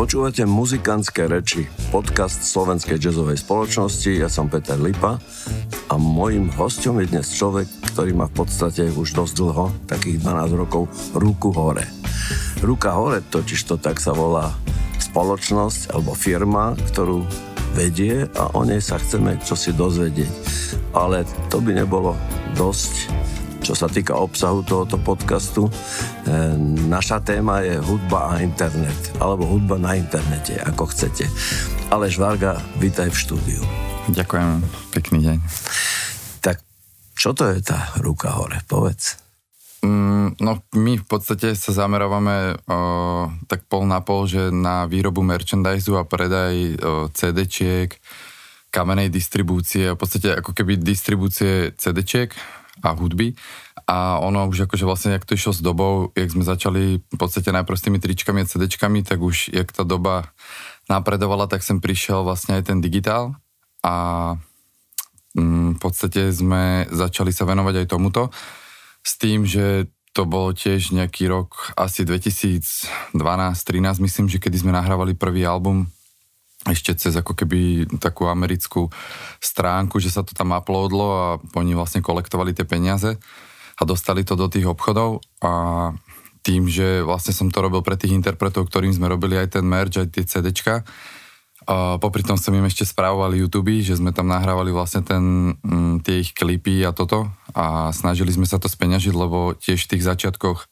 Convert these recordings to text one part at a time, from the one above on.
Počúvate muzikantské reči, podcast Slovenskej jazzovej spoločnosti. Ja som Peter Lipa a môjim hostom je dnes človek, ktorý má v podstate už dosť dlho, takých 12 rokov, ruku hore. Ruka hore totiž to tak sa volá spoločnosť alebo firma, ktorú vedie a o nej sa chceme čosi dozvedieť. Ale to by nebolo dosť čo sa týka obsahu tohoto podcastu. E, naša téma je hudba a internet, alebo hudba na internete, ako chcete. Aleš Varga, vítaj v štúdiu. Ďakujem, pekný deň. Tak čo to je tá ruka hore, povedz. Mm, no my v podstate sa zamerávame o, tak pol na pol, že na výrobu merchandiseu a predaj o, CD-čiek, kamenej distribúcie, v podstate ako keby distribúcie CD-čiek a hudby. A ono už akože vlastne, jak to išlo s dobou, jak sme začali v podstate najprv s tými tričkami a CDčkami, tak už jak tá doba napredovala, tak sem prišiel vlastne aj ten digitál. A mm, v podstate sme začali sa venovať aj tomuto. S tým, že to bol tiež nejaký rok asi 2012-13, myslím, že kedy sme nahrávali prvý album ešte cez ako keby takú americkú stránku, že sa to tam uploadlo a oni vlastne kolektovali tie peniaze a dostali to do tých obchodov a tým, že vlastne som to robil pre tých interpretov, ktorým sme robili aj ten merch, aj tie CDčka, a popri tom som im ešte správovali YouTube, že sme tam nahrávali vlastne ten, mm, tie ich klipy a toto a snažili sme sa to speňažiť, lebo tiež v tých začiatkoch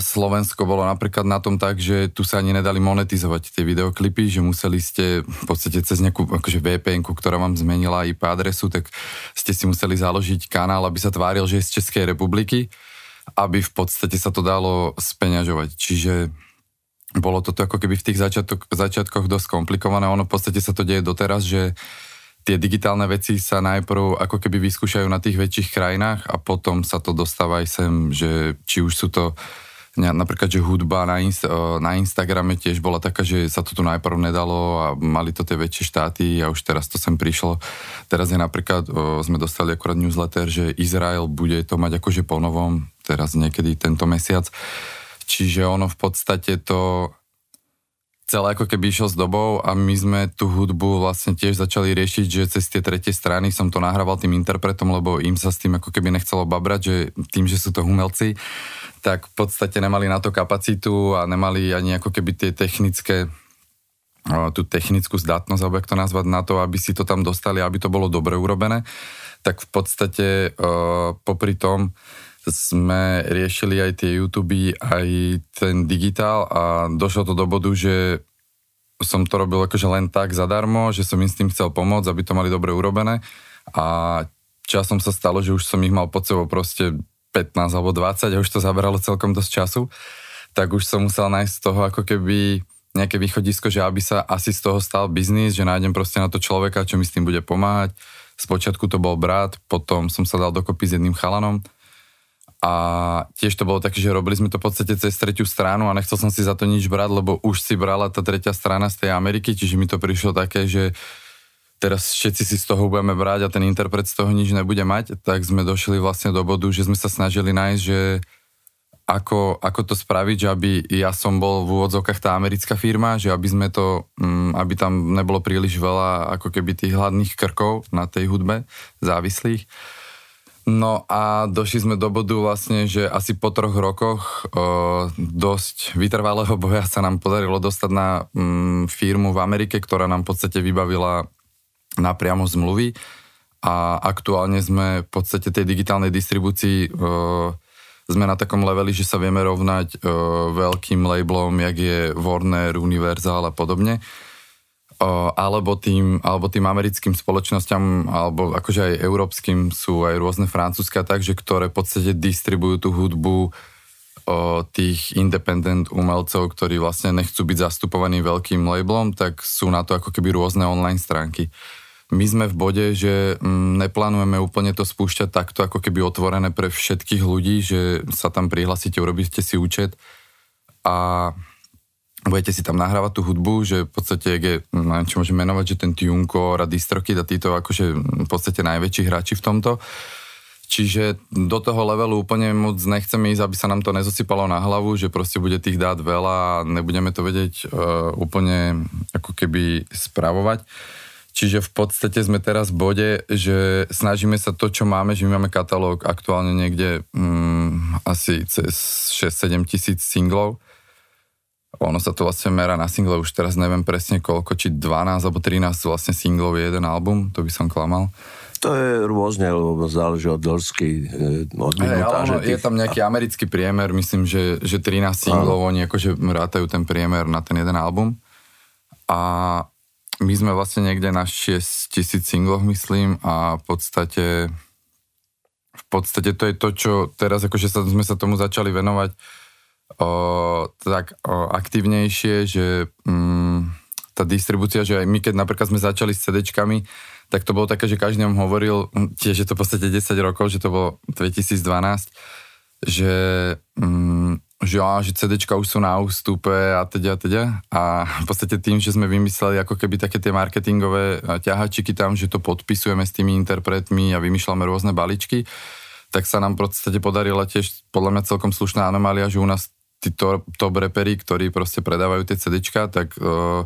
Slovensko bolo napríklad na tom tak, že tu sa ani nedali monetizovať tie videoklipy, že museli ste v podstate cez nejakú akože vpn ktorá vám zmenila IP adresu, tak ste si museli založiť kanál, aby sa tváril, že je z Českej republiky, aby v podstate sa to dalo speňažovať. Čiže bolo toto ako keby v tých začiatok, začiatkoch dosť komplikované. Ono v podstate sa to deje doteraz, že tie digitálne veci sa najprv ako keby vyskúšajú na tých väčších krajinách a potom sa to dostáva aj sem, že či už sú to napríklad, že hudba na, inst- na Instagrame tiež bola taká, že sa to tu najprv nedalo a mali to tie väčšie štáty a už teraz to sem prišlo. Teraz je napríklad, o, sme dostali akorát newsletter, že Izrael bude to mať akože po novom, teraz niekedy tento mesiac. Čiže ono v podstate to celé ako keby išlo s dobou a my sme tú hudbu vlastne tiež začali riešiť, že cez tie tretie strany som to nahrával tým interpretom, lebo im sa s tým ako keby nechcelo babrať, že tým, že sú to umelci, tak v podstate nemali na to kapacitu a nemali ani ako keby tie technické tú technickú zdatnosť, alebo jak to nazvať, na to, aby si to tam dostali, aby to bolo dobre urobené, tak v podstate uh, popri tom sme riešili aj tie YouTube, aj ten digitál a došlo to do bodu, že som to robil akože len tak zadarmo, že som im s tým chcel pomôcť, aby to mali dobre urobené. A časom sa stalo, že už som ich mal pod sebou proste 15 alebo 20 a už to zaberalo celkom dosť času, tak už som musel nájsť z toho ako keby nejaké východisko, že aby sa asi z toho stal biznis, že nájdem proste na to človeka, čo mi s tým bude pomáhať. Spočiatku to bol brat, potom som sa dal dokopy s jedným chalanom, a tiež to bolo také, že robili sme to v podstate cez tretiu stranu a nechcel som si za to nič brať, lebo už si brala tá tretia strana z tej Ameriky, čiže mi to prišlo také, že teraz všetci si z toho budeme brať a ten interpret z toho nič nebude mať, tak sme došli vlastne do bodu, že sme sa snažili nájsť, že ako, ako to spraviť, že aby ja som bol v úvodzovkách tá americká firma, že aby sme to, um, aby tam nebolo príliš veľa ako keby tých hladných krkov na tej hudbe závislých No a došli sme do bodu vlastne, že asi po troch rokoch o, dosť vytrvalého boja sa nám podarilo dostať na mm, firmu v Amerike, ktorá nám v podstate vybavila napriamo zmluvy. A aktuálne sme v podstate tej digitálnej distribúcii o, sme na takom leveli, že sa vieme rovnať o, veľkým labelom, jak je Warner, Universal a podobne alebo tým, alebo tým americkým spoločnosťam, alebo akože aj európskym sú aj rôzne francúzske takže ktoré v podstate distribujú tú hudbu o, tých independent umelcov, ktorí vlastne nechcú byť zastupovaní veľkým labelom, tak sú na to ako keby rôzne online stránky. my sme v bode, že mm, neplánujeme úplne to spúšťať takto ako keby otvorené pre všetkých ľudí, že sa tam prihlasíte, urobíte si účet a budete si tam nahrávať tú hudbu, že v podstate, je, neviem, čo môžem menovať, že ten Tunko a Distrokid a títo akože v podstate najväčší hráči v tomto. Čiže do toho levelu úplne moc nechceme ísť, aby sa nám to nezosypalo na hlavu, že proste bude tých dát veľa a nebudeme to vedieť uh, úplne ako keby spravovať. Čiže v podstate sme teraz v bode, že snažíme sa to, čo máme, že my máme katalóg aktuálne niekde mm, asi cez 6-7 tisíc singlov. Ono sa to vlastne merá na single, už teraz neviem presne koľko, či 12 alebo 13 vlastne singlov je jeden album, to by som klamal. To je rôzne, lebo záleží od dĺžky, e, od. Hey, je tam nejaký americký priemer, myslím, že, že 13 singlov, oni akože rátajú ten priemer na ten jeden album. A my sme vlastne niekde na 6 tisíc singloch, myslím, a v podstate v podstate to je to, čo teraz akože sa, sme sa tomu začali venovať o, tak o, aktivnejšie, že mm, tá distribúcia, že aj my keď napríklad sme začali s CDčkami, tak to bolo také, že každý nám hovoril, tiež je to v podstate 10 rokov, že to bolo 2012, že mm, že, á, že CDčka už sú na ústupe a teda a teda. A v podstate tým, že sme vymysleli ako keby také tie marketingové ťahačiky tam, že to podpisujeme s tými interpretmi a vymýšľame rôzne baličky, tak sa nám v podstate podarila tiež podľa mňa celkom slušná anomália, že u nás tí top, top repery, ktorí proste predávajú tie CDčka, tak uh,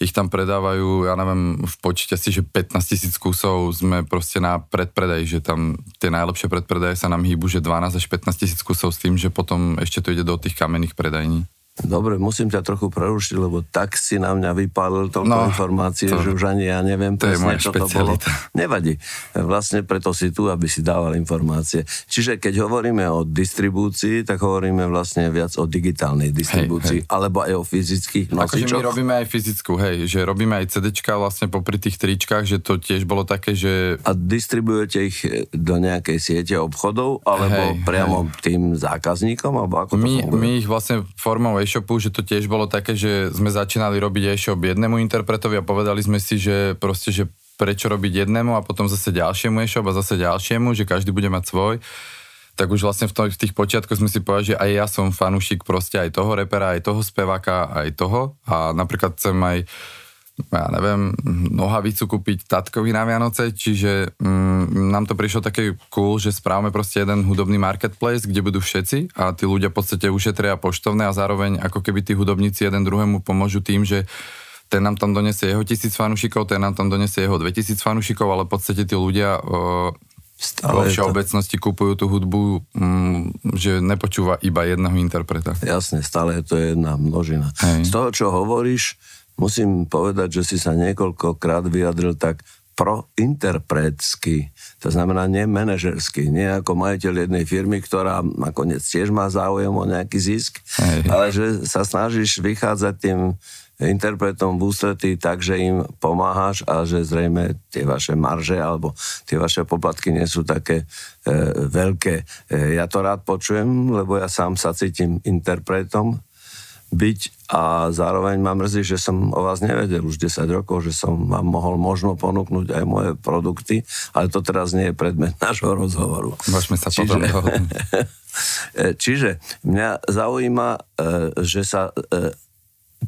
ich tam predávajú, ja neviem, v počte asi, že 15 tisíc kusov sme proste na predpredaj, že tam tie najlepšie predpredaje sa nám hýbu, že 12 až 15 tisíc kusov s tým, že potom ešte to ide do tých kamenných predajní. Dobre, musím ťa trochu prerušiť, lebo tak si na mňa vypálil toľko no, informácie, to, že už ani ja neviem to presne, čo to bolo. Nevadí. Vlastne preto si tu, aby si dával informácie. Čiže keď hovoríme o distribúcii, tak hovoríme vlastne viac o digitálnej distribúcii, hej, hej. alebo aj o fyzických nosičoch. Akože my robíme aj fyzickú, hej, že robíme aj CDčka vlastne popri tých tričkách, že to tiež bolo také, že... A distribujete ich do nejakej siete obchodov, alebo hej, priamo hej. tým zákazníkom, alebo ako to my, funguje? My ich vlastne formou e-shopu, že to tiež bolo také, že sme začínali robiť e-shop jednému interpretovi a povedali sme si, že proste, že prečo robiť jednému a potom zase ďalšiemu e-shop a zase ďalšiemu, že každý bude mať svoj. Tak už vlastne v, tých počiatkoch sme si povedali, že aj ja som fanúšik proste aj toho repera, aj toho speváka, aj toho. A napríklad chcem aj ja neviem, nohavicu kúpiť tatkovi na Vianoce, čiže mm, nám to prišlo také cool, že správame proste jeden hudobný marketplace, kde budú všetci a tí ľudia v podstate ušetria poštovné a zároveň ako keby tí hudobníci jeden druhému pomôžu tým, že ten nám tam donesie jeho tisíc fanúšikov, ten nám tam donesie jeho 2000 fanúšikov, ale v podstate tí ľudia o, Stále vo všeobecnosti to... kupujú tú hudbu, mm, že nepočúva iba jedného interpreta. Jasne, stále je to jedna množina. Hej. Z toho, čo hovoríš, musím povedať, že si sa niekoľkokrát vyjadril tak prointerpretsky, to znamená nie manažersky, nie ako majiteľ jednej firmy, ktorá nakoniec tiež má záujem o nejaký zisk, Hej. ale že sa snažíš vychádzať tým interpretom v ústretí tak, že im pomáhaš a že zrejme tie vaše marže alebo tie vaše poplatky nie sú také e, veľké. E, ja to rád počujem, lebo ja sám sa cítim interpretom byť a zároveň ma mrzí, že som o vás nevedel už 10 rokov, že som vám mohol možno ponúknuť aj moje produkty, ale to teraz nie je predmet nášho rozhovoru. Môžeme sa čiže, potom Čiže mňa zaujíma, e, že sa e,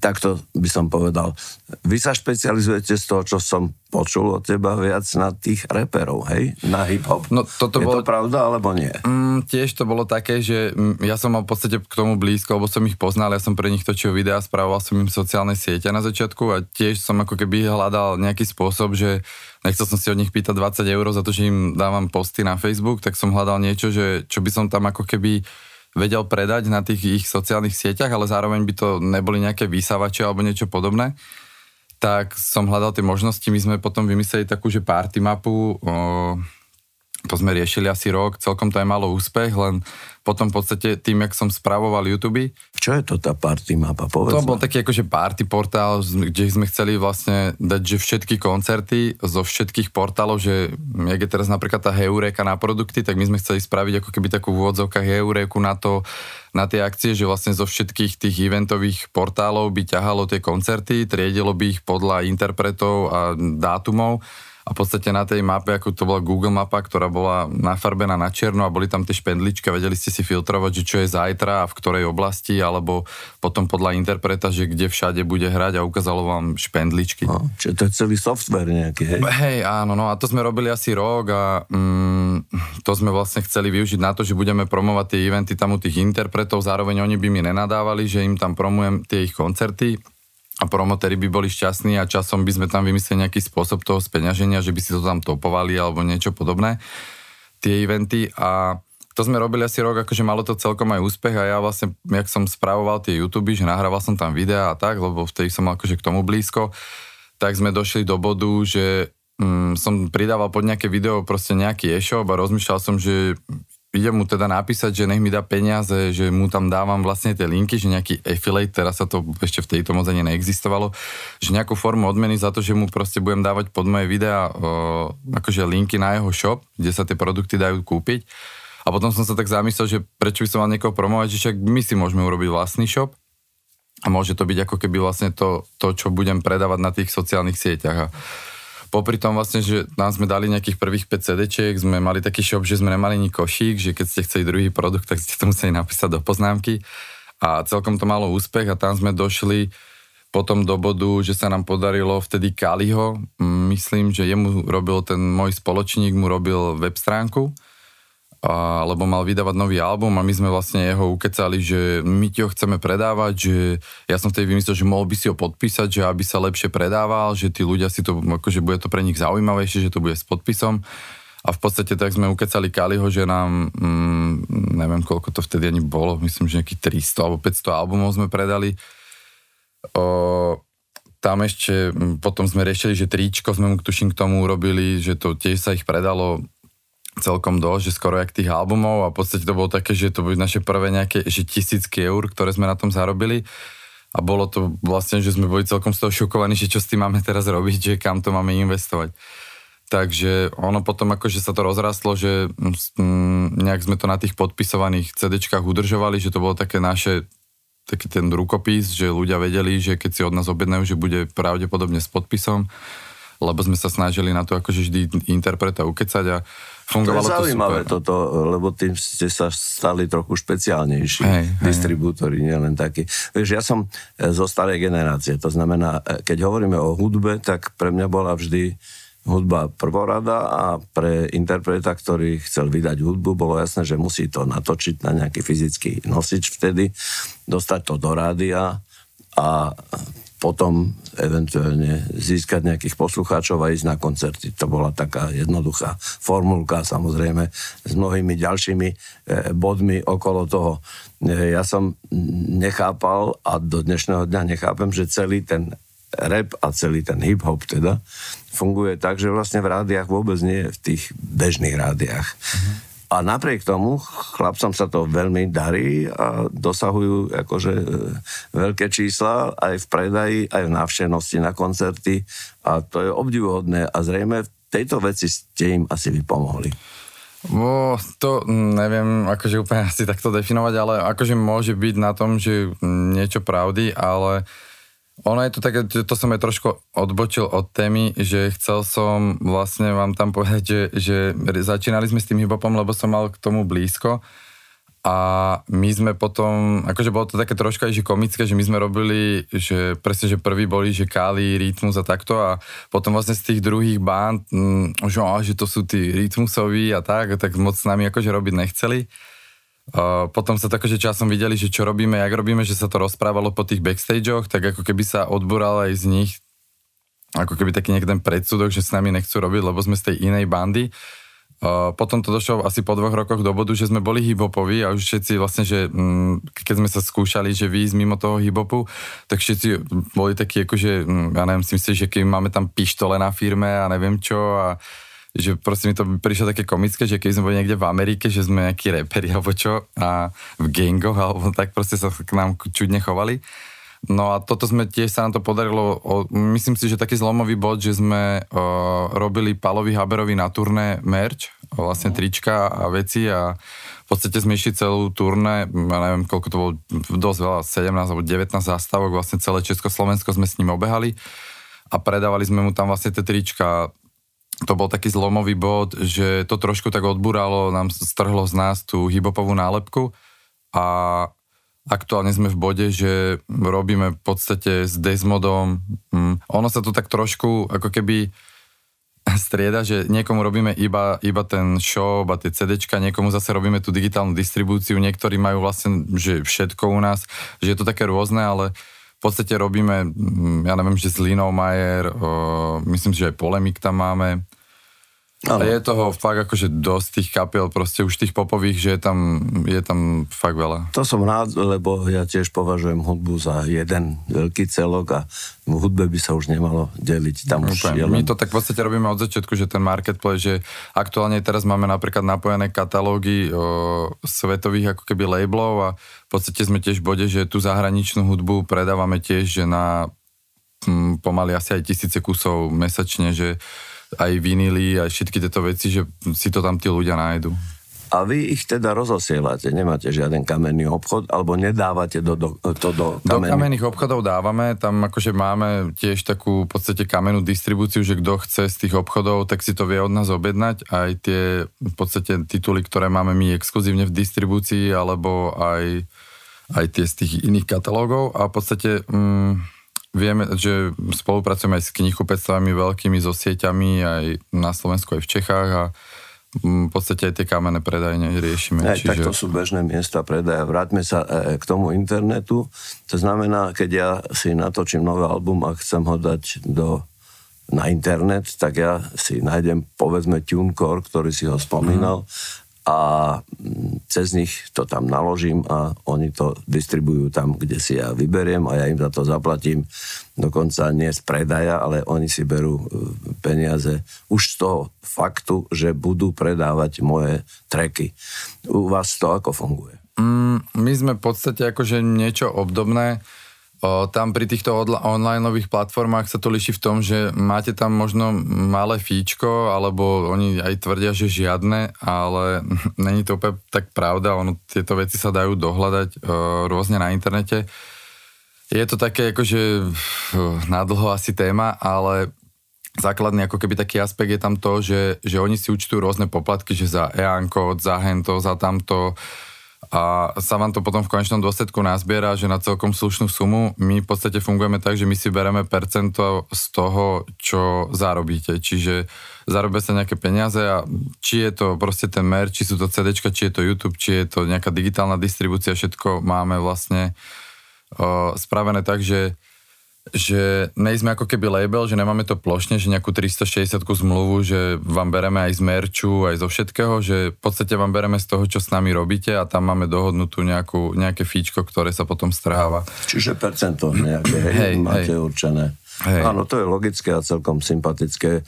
takto by som povedal. Vy sa špecializujete z toho, čo som počul od teba viac na tých reperov, hej? Na hip-hop. No, toto Je bolo... to pravda, alebo nie? Mm, tiež to bolo také, že mm, ja som mal v podstate k tomu blízko, lebo som ich poznal, ja som pre nich točil videa, spravoval som im sociálne siete na začiatku a tiež som ako keby hľadal nejaký spôsob, že nechcel som si od nich pýtať 20 eur za to, že im dávam posty na Facebook, tak som hľadal niečo, že, čo by som tam ako keby vedel predať na tých ich sociálnych sieťach, ale zároveň by to neboli nejaké vysávače alebo niečo podobné, tak som hľadal tie možnosti. My sme potom vymysleli takú, že party mapu, o, to sme riešili asi rok, celkom to aj malo úspech, len potom v podstate tým, jak som spravoval YouTube. Čo je to tá party mapa? Povedz to bol taký akože party portál, kde sme chceli vlastne dať, že všetky koncerty zo všetkých portálov, že jak je teraz napríklad tá heureka na produkty, tak my sme chceli spraviť ako keby takú v úvodzovkách heureku na to, na tie akcie, že vlastne zo všetkých tých eventových portálov by ťahalo tie koncerty, triedilo by ich podľa interpretov a dátumov a v podstate na tej mape, ako to bola Google mapa, ktorá bola nafarbená na čierno a boli tam tie špendličky a vedeli ste si filtrovať, že čo je zajtra a v ktorej oblasti, alebo potom podľa interpreta, že kde všade bude hrať a ukázalo vám špendličky. No, čiže to je celý software nejaký, hej? Hej, áno, no a to sme robili asi rok a mm, to sme vlastne chceli využiť na to, že budeme promovať tie eventy tam u tých interpretov, zároveň oni by mi nenadávali, že im tam promujem tie ich koncerty a promotéri by boli šťastní a časom by sme tam vymysleli nejaký spôsob toho speňaženia, že by si to tam topovali alebo niečo podobné, tie eventy. A to sme robili asi rok, akože malo to celkom aj úspech a ja vlastne, jak som spravoval tie YouTube, že nahrával som tam videá a tak, lebo vtedy som mal akože k tomu blízko, tak sme došli do bodu, že mm, som pridával pod nejaké video proste nejaký e-shop a rozmýšľal som, že idem mu teda napísať, že nech mi dá peniaze, že mu tam dávam vlastne tie linky, že nejaký affiliate, teraz sa to ešte v tejto moc ani neexistovalo, že nejakú formu odmeny za to, že mu proste budem dávať pod moje videá o, akože linky na jeho shop, kde sa tie produkty dajú kúpiť. A potom som sa tak zamyslel, že prečo by som mal niekoho promovať, že však my si môžeme urobiť vlastný shop a môže to byť ako keby vlastne to, to čo budem predávať na tých sociálnych sieťach. A popri tom vlastne, že nám sme dali nejakých prvých 5 cd sme mali taký shop, že sme nemali ni košík, že keď ste chceli druhý produkt, tak ste to museli napísať do poznámky. A celkom to malo úspech a tam sme došli potom do bodu, že sa nám podarilo vtedy Kaliho, myslím, že jemu robil ten môj spoločník, mu robil web stránku a, lebo mal vydávať nový album a my sme vlastne jeho ukecali, že my ti ho chceme predávať, že ja som vtedy vymyslel, že mohol by si ho podpísať, že aby sa lepšie predával, že tí ľudia si to, akože bude to pre nich zaujímavejšie, že to bude s podpisom. A v podstate tak sme ukecali Kaliho, že nám, mm, neviem koľko to vtedy ani bolo, myslím, že nejakých 300 alebo 500 albumov sme predali. O, tam ešte, potom sme riešili, že tričko sme mu tuším k tomu urobili, že to tiež sa ich predalo celkom dosť, že skoro jak tých albumov a v podstate to bolo také, že to boli naše prvé nejaké že tisícky eur, ktoré sme na tom zarobili a bolo to vlastne, že sme boli celkom z toho šokovaní, že čo s tým máme teraz robiť, že kam to máme investovať. Takže ono potom akože sa to rozrastlo, že mm, nejak sme to na tých podpisovaných CDčkách udržovali, že to bolo také naše taký ten rukopis, že ľudia vedeli, že keď si od nás objednajú, že bude pravdepodobne s podpisom, lebo sme sa snažili na to akože vždy interpreta ukecať a fungovalo to je zaujímavé to super. toto, lebo tým ste sa stali trochu špeciálnejší hej, distribútori, nielen takí. Vieš, ja som e, zo starej generácie, to znamená, e, keď hovoríme o hudbe, tak pre mňa bola vždy hudba prvorada a pre interpreta, ktorý chcel vydať hudbu, bolo jasné, že musí to natočiť na nejaký fyzický nosič vtedy, dostať to do rádia a potom eventuálne získať nejakých poslucháčov a ísť na koncerty. To bola taká jednoduchá formulka, samozrejme, s mnohými ďalšími e, bodmi okolo toho. E, ja som nechápal a do dnešného dňa nechápem, že celý ten rap a celý ten hip-hop teda funguje tak, že vlastne v rádiách vôbec nie v tých bežných rádiách. Mm-hmm a napriek tomu chlapcom sa to veľmi darí a dosahujú akože e, veľké čísla aj v predaji, aj v návštevnosti na koncerty a to je obdivuhodné a zrejme v tejto veci ste im asi vypomohli. No, to neviem akože úplne asi takto definovať, ale akože môže byť na tom, že niečo pravdy, ale ono je to také, to som aj trošku odbočil od témy, že chcel som vlastne vám tam povedať, že, že začínali sme s tým hipopom, lebo som mal k tomu blízko a my sme potom, akože bolo to také troška že komické, že my sme robili, že presne, že prvý boli, že Kali, Rytmus a takto a potom vlastne z tých druhých band, mm, že, že to sú tí Rytmusoví a tak, tak moc s nami akože robiť nechceli. Uh, potom sa takže časom videli, že čo robíme, jak robíme, že sa to rozprávalo po tých backstageoch, tak ako keby sa odbural aj z nich ako keby taký niekden predsudok, že s nami nechcú robiť, lebo sme z tej inej bandy. Uh, potom to došlo asi po dvoch rokoch do bodu, že sme boli hiphopoví a už všetci vlastne, že mm, keď sme sa skúšali, že výjsť mimo toho hiphopu, tak všetci boli takí akože, mm, ja neviem, si myslím, že keď máme tam pištole na firme a neviem čo a že proste mi to prišlo také komické, že keď sme boli niekde v Amerike, že sme nejakí reperi alebo čo a v gangoch alebo tak proste sa k nám čudne chovali. No a toto sme tiež sa nám to podarilo, o, myslím si, že taký zlomový bod, že sme o, robili Palovi Haberovi na turné merch, o, vlastne no. trička a veci a v podstate sme išli celú turné, ja neviem koľko to bolo, dosť veľa, 17 alebo 19 zastávok, vlastne celé Československo sme s ním obehali a predávali sme mu tam vlastne tie trička to bol taký zlomový bod, že to trošku tak odburalo, nám strhlo z nás tú hibopovú nálepku a aktuálne sme v bode, že robíme v podstate s Desmodom, mm, ono sa to tak trošku ako keby strieda, že niekomu robíme iba, iba ten shop a tie CDčka, niekomu zase robíme tú digitálnu distribúciu, niektorí majú vlastne že všetko u nás, že je to také rôzne, ale v podstate robíme, mm, ja neviem, že s Linou Majer, myslím si, že aj Polemik tam máme, ale je toho fakt akože dosť tých kapiel, proste už tých popových, že je tam, je tam fakt veľa. To som rád, lebo ja tiež považujem hudbu za jeden veľký celok a v hudbe by sa už nemalo deliť. Tam už je len... My to tak v podstate robíme od začiatku, že ten marketplace, že aktuálne teraz máme napríklad napojené katalógy o, svetových ako keby labelov a v podstate sme tiež v bode, že tú zahraničnú hudbu predávame tiež, že na hm, pomaly asi aj tisíce kusov mesačne, že aj vinily, aj všetky tieto veci, že si to tam tí ľudia nájdu. A vy ich teda rozosielate, nemáte žiaden kamenný obchod, alebo nedávate do, do, to do kamenných... Do kamenných obchodov dávame, tam akože máme tiež takú v podstate kamennú distribúciu, že kto chce z tých obchodov, tak si to vie od nás objednať, aj tie v podstate tituly, ktoré máme my exkluzívne v distribúcii, alebo aj, aj tie z tých iných katalógov a v podstate... Mm, Vieme, že spolupracujeme aj s knihkupectvami veľkými, so sieťami aj na Slovensku, aj v Čechách a mm, v podstate aj tie kamenné predajne riešime. Aj, čiže... tak to sú bežné miesta predaja. Vráťme sa e, k tomu internetu. To znamená, keď ja si natočím nový album a chcem ho dať do, na internet, tak ja si nájdem povedzme TuneCore, ktorý si ho spomínal, mm a mm, cez nich to tam naložím a oni to distribujú tam, kde si ja vyberiem a ja im za to zaplatím dokonca nie z predaja, ale oni si berú e, peniaze už z toho faktu, že budú predávať moje treky. U vás to ako funguje? Mm, my sme v podstate akože niečo obdobné O, tam pri týchto online platformách sa to líši v tom, že máte tam možno malé fíčko, alebo oni aj tvrdia, že žiadne, ale není to úplne tak pravda, ono, tieto veci sa dajú dohľadať o, rôzne na internete. Je to také akože nadlho asi téma, ale základný ako keby taký aspekt je tam to, že, že oni si účtujú rôzne poplatky, že za EAN kód, za hento, za tamto, a sa vám to potom v konečnom dôsledku nazbiera, že na celkom slušnú sumu. My v podstate fungujeme tak, že my si bereme percento z toho, čo zarobíte. Čiže zarobia sa nejaké peniaze a či je to proste ten mer, či sú to CDčka, či je to YouTube, či je to nejaká digitálna distribúcia, všetko máme vlastne uh, spravené tak, že že nejsme ako keby label, že nemáme to plošne, že nejakú 360 zmluvu, že vám bereme aj z merču, aj zo všetkého, že v podstate vám bereme z toho, čo s nami robíte a tam máme dohodnutú nejakú, nejaké fíčko, ktoré sa potom stráva. Čiže percento nejaké, hej, hej máte hej. určené. Hej. Áno, to je logické a celkom sympatické.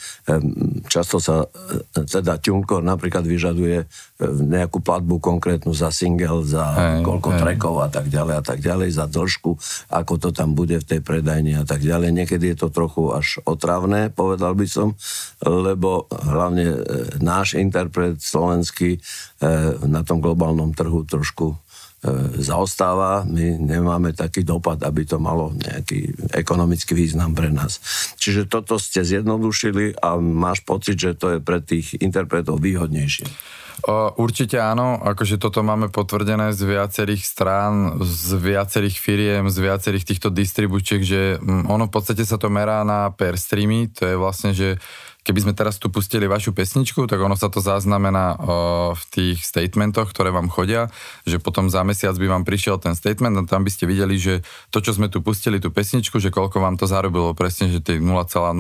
Často sa e, teda TuneCore napríklad vyžaduje e, nejakú platbu konkrétnu za single, za hej, koľko hej. trackov a tak ďalej a tak ďalej, za dĺžku, ako to tam bude v tej predajni a tak ďalej. Niekedy je to trochu až otravné, povedal by som, lebo hlavne e, náš interpret slovenský na tom globálnom trhu trošku zaostáva, my nemáme taký dopad, aby to malo nejaký ekonomický význam pre nás. Čiže toto ste zjednodušili a máš pocit, že to je pre tých interpretov výhodnejšie. Určite áno, akože toto máme potvrdené z viacerých strán, z viacerých firiem, z viacerých týchto distribúčiek, že mm, ono v podstate sa to merá na per streamy, to je vlastne, že keby sme teraz tu pustili vašu pesničku, tak ono sa to zaznamená v tých statementoch, ktoré vám chodia, že potom za mesiac by vám prišiel ten statement a tam by ste videli, že to, čo sme tu pustili, tú pesničku, že koľko vám to zarobilo, presne, že tých 0,00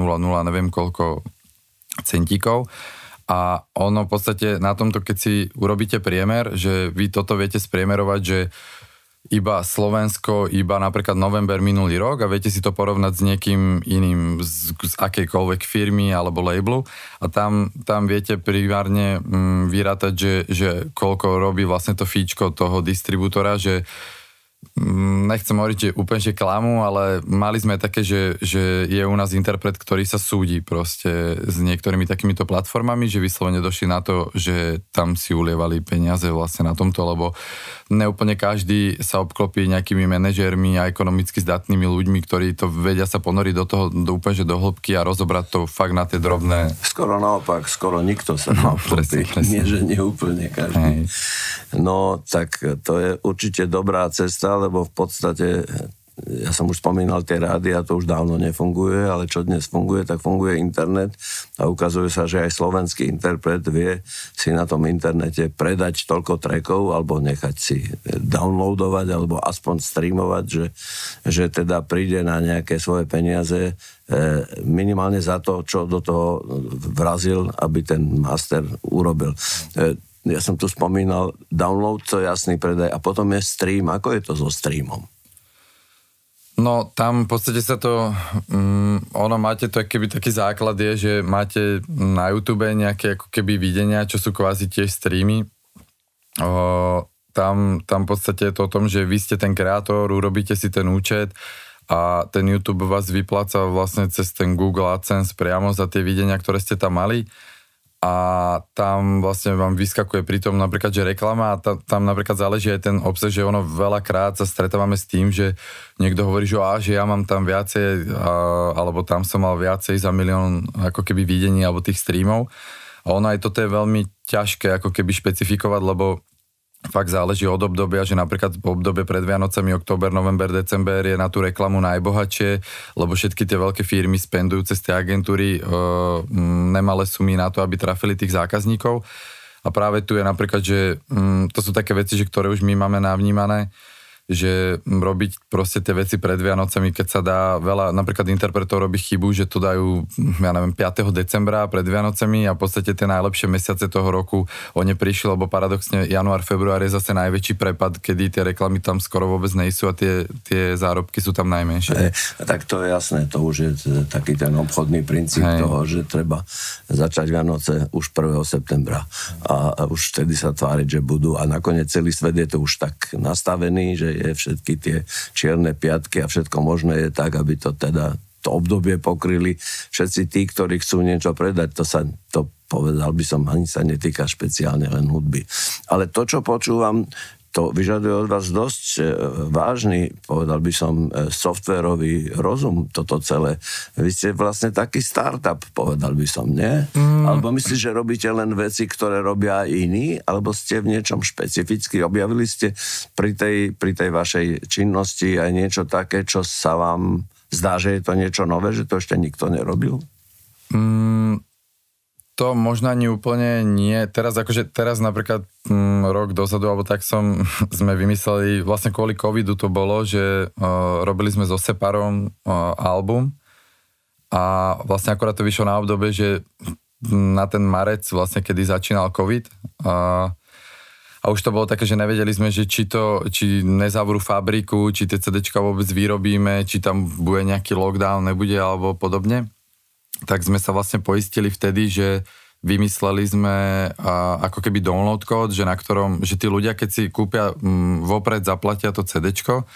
neviem koľko centíkov. A ono v podstate na tomto, keď si urobíte priemer, že vy toto viete spriemerovať, že iba Slovensko, iba napríklad november minulý rok a viete si to porovnať s niekým iným z, z akejkoľvek firmy alebo labelu a tam, tam viete primárne mm, vyrátať, že, že koľko robí vlastne to fíčko toho distribútora, že nechcem hovoriť, že úplne, že klamu, ale mali sme také, že, že je u nás interpret, ktorý sa súdi proste s niektorými takýmito platformami, že vyslovene došli na to, že tam si ulievali peniaze vlastne na tomto, lebo neúplne každý sa obklopí nejakými manažérmi a ekonomicky zdatnými ľuďmi, ktorí to vedia sa ponoriť do toho do úplne že do hĺbky a rozobrať to fakt na tie drobné. Skoro naopak, skoro nikto sa no, presne, presne. Nie, že nie úplne každý. Hej. No, tak to je určite dobrá cesta, lebo v podstate ja som už spomínal tie a to už dávno nefunguje, ale čo dnes funguje, tak funguje internet a ukazuje sa, že aj slovenský interpret vie si na tom internete predať toľko trackov alebo nechať si downloadovať alebo aspoň streamovať, že, že teda príde na nejaké svoje peniaze e, minimálne za to, čo do toho vrazil, aby ten master urobil. E, ja som tu spomínal download, to jasný predaj a potom je stream. Ako je to so streamom? No tam v podstate sa to, um, ono máte to keby taký základ je, že máte na YouTube nejaké ako keby videnia, čo sú kvázi tiež streamy. O, tam, tam v podstate je to o tom, že vy ste ten kreator, urobíte si ten účet a ten YouTube vás vypláca vlastne cez ten Google AdSense priamo za tie videnia, ktoré ste tam mali a tam vlastne vám vyskakuje pri tom napríklad, že reklama a tam, tam napríklad záleží aj ten obsah, že ono veľakrát sa stretávame s tým, že niekto hovorí, že, á, že ja mám tam viacej, a, alebo tam som mal viacej za milión ako keby videní alebo tých streamov. A ono aj toto je veľmi ťažké ako keby špecifikovať, lebo fakt záleží od obdobia, že napríklad v obdobie pred Vianocami, október, november, december je na tú reklamu najbohatšie, lebo všetky tie veľké firmy spendujú cez tie agentúry e, nemalé sumy na to, aby trafili tých zákazníkov. A práve tu je napríklad, že m, to sú také veci, že ktoré už my máme navnímané, že robiť proste tie veci pred Vianocami, keď sa dá veľa, napríklad interpretov robí chybu, že to dajú, ja neviem, 5. decembra pred Vianocami a v podstate tie najlepšie mesiace toho roku oni prišli, lebo paradoxne január, február je zase najväčší prepad, kedy tie reklamy tam skoro vôbec nejsú a tie, tie zárobky sú tam najmenšie. Hey, tak to je jasné, to už je taký ten obchodný princíp hey. toho, že treba začať Vianoce už 1. septembra a už vtedy sa tváriť, že budú a nakoniec celý svet je to už tak nastavený, že je všetky tie čierne piatky a všetko možné je tak, aby to teda to obdobie pokryli všetci tí, ktorí chcú niečo predať. To sa, to povedal by som, ani sa netýka špeciálne len hudby. Ale to, čo počúvam, to vyžaduje od vás dosť e, vážny, povedal by som, e, softverový rozum toto celé. Vy ste vlastne taký startup, povedal by som, nie? Mm. Alebo myslíte, že robíte len veci, ktoré robia iní? Alebo ste v niečom špecificky? Objavili ste pri tej, pri tej vašej činnosti aj niečo také, čo sa vám zdá, že je to niečo nové, že to ešte nikto nerobil? Mm, to možno ani úplne nie. Teraz akože teraz napríklad m, mm, rok dozadu, alebo tak som, sme vymysleli, vlastne kvôli covidu to bolo, že uh, robili sme so Separom uh, album. A vlastne akorát to vyšlo na obdobie, že na ten marec, vlastne kedy začínal covid. Uh, a už to bolo také, že nevedeli sme, že či to, či nezavrú fabriku, či tie CDčka vôbec vyrobíme, či tam bude nejaký lockdown, nebude alebo podobne tak sme sa vlastne poistili vtedy, že vymysleli sme a, ako keby download kód, že na ktorom, že tí ľudia, keď si kúpia m, vopred, zaplatia to CDčko